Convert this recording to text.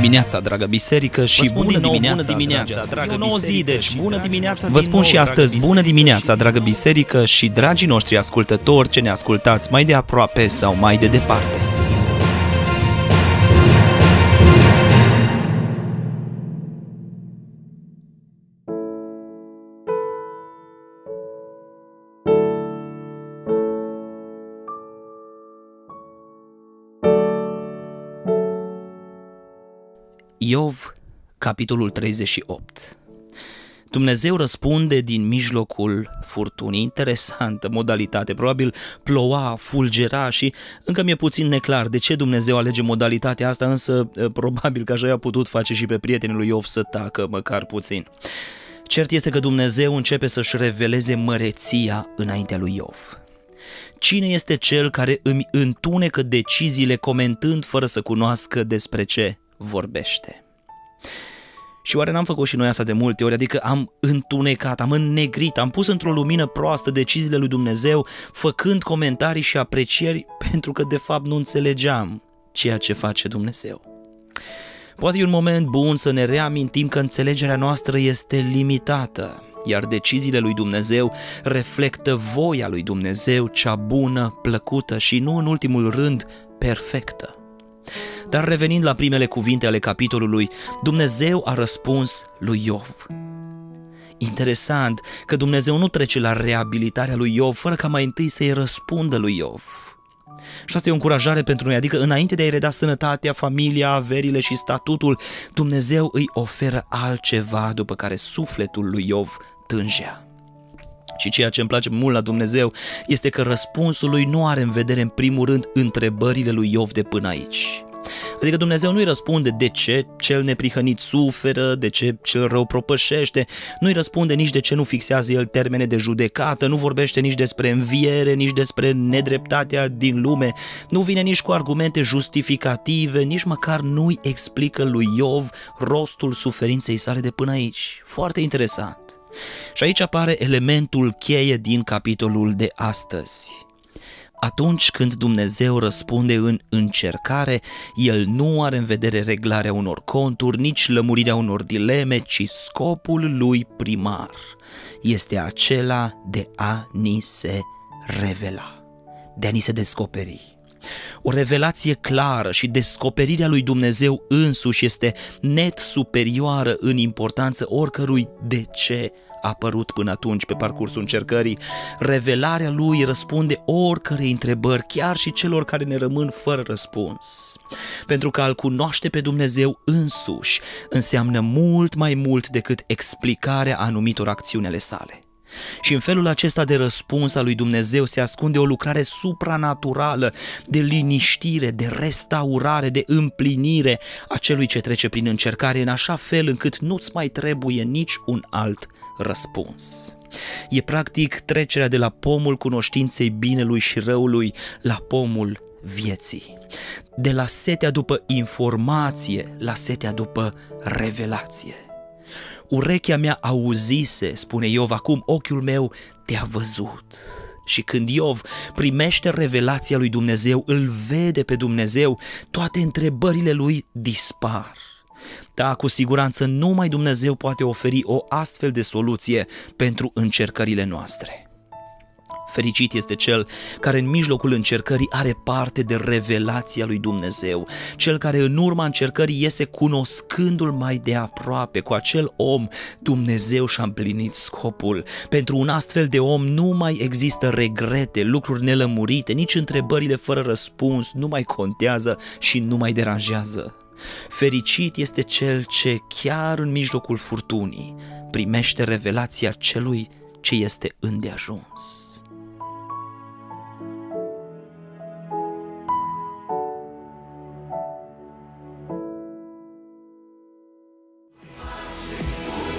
dimineața, dragă biserică, și bună din nou, dimineața, bună dimineața, dragă E o nouă zi, biserică, deci și bună dragi dimineața noștri. Vă din spun nou, și dragă astăzi, bună biserică, dimineața, și- dragă biserică și dragii noștri ascultători ce ne ascultați mai de aproape sau mai de departe. Iov, capitolul 38 Dumnezeu răspunde din mijlocul furtunii. Interesantă modalitate. Probabil ploua, fulgera și încă mi-e puțin neclar de ce Dumnezeu alege modalitatea asta, însă eh, probabil că așa i-a putut face și pe prietenii lui Iov să tacă măcar puțin. Cert este că Dumnezeu începe să-și reveleze măreția înaintea lui Iov. Cine este cel care îmi întunecă deciziile comentând fără să cunoască despre ce vorbește? Și oare n-am făcut și noi asta de multe ori? Adică am întunecat, am înnegrit, am pus într-o lumină proastă deciziile lui Dumnezeu, făcând comentarii și aprecieri pentru că de fapt nu înțelegeam ceea ce face Dumnezeu. Poate e un moment bun să ne reamintim că înțelegerea noastră este limitată, iar deciziile lui Dumnezeu reflectă voia lui Dumnezeu, cea bună, plăcută și nu în ultimul rând perfectă. Dar revenind la primele cuvinte ale capitolului, Dumnezeu a răspuns lui Iov. Interesant că Dumnezeu nu trece la reabilitarea lui Iov fără ca mai întâi să-i răspundă lui Iov. Și asta e o încurajare pentru noi, adică înainte de a-i reda sănătatea, familia, averile și statutul, Dumnezeu îi oferă altceva după care sufletul lui Iov tângea. Și ceea ce îmi place mult la Dumnezeu este că răspunsul lui nu are în vedere în primul rând întrebările lui Iov de până aici. Adică Dumnezeu nu-i răspunde de ce cel neprihănit suferă, de ce cel rău propășește, nu-i răspunde nici de ce nu fixează el termene de judecată, nu vorbește nici despre înviere, nici despre nedreptatea din lume, nu vine nici cu argumente justificative, nici măcar nu-i explică lui Iov rostul suferinței sale de până aici. Foarte interesant. Și aici apare elementul cheie din capitolul de astăzi. Atunci când Dumnezeu răspunde în încercare, El nu are în vedere reglarea unor conturi, nici lămurirea unor dileme, ci scopul lui primar este acela de a ni se revela, de a ni se descoperi. O revelație clară și descoperirea lui Dumnezeu însuși este net superioară în importanță oricărui de ce a apărut până atunci pe parcursul încercării. Revelarea lui răspunde oricărei întrebări, chiar și celor care ne rămân fără răspuns. Pentru că a-L cunoaște pe Dumnezeu însuși înseamnă mult mai mult decât explicarea anumitor acțiuni ale sale. Și în felul acesta de răspuns al lui Dumnezeu se ascunde o lucrare supranaturală de liniștire, de restaurare, de împlinire a celui ce trece prin încercare în așa fel încât nu-ți mai trebuie nici un alt răspuns. E practic trecerea de la pomul cunoștinței binelui și răului la pomul vieții. De la setea după informație la setea după revelație. Urechea mea auzise, spune Iov, acum ochiul meu te-a văzut. Și când Iov primește revelația lui Dumnezeu, îl vede pe Dumnezeu, toate întrebările lui dispar. Da, cu siguranță numai Dumnezeu poate oferi o astfel de soluție pentru încercările noastre. Fericit este cel care în mijlocul încercării are parte de revelația lui Dumnezeu, cel care în urma încercării iese cunoscându-l mai de aproape. Cu acel om Dumnezeu și-a împlinit scopul. Pentru un astfel de om nu mai există regrete, lucruri nelămurite, nici întrebările fără răspuns nu mai contează și nu mai deranjează. Fericit este cel ce chiar în mijlocul furtunii primește revelația celui ce este îndeajuns.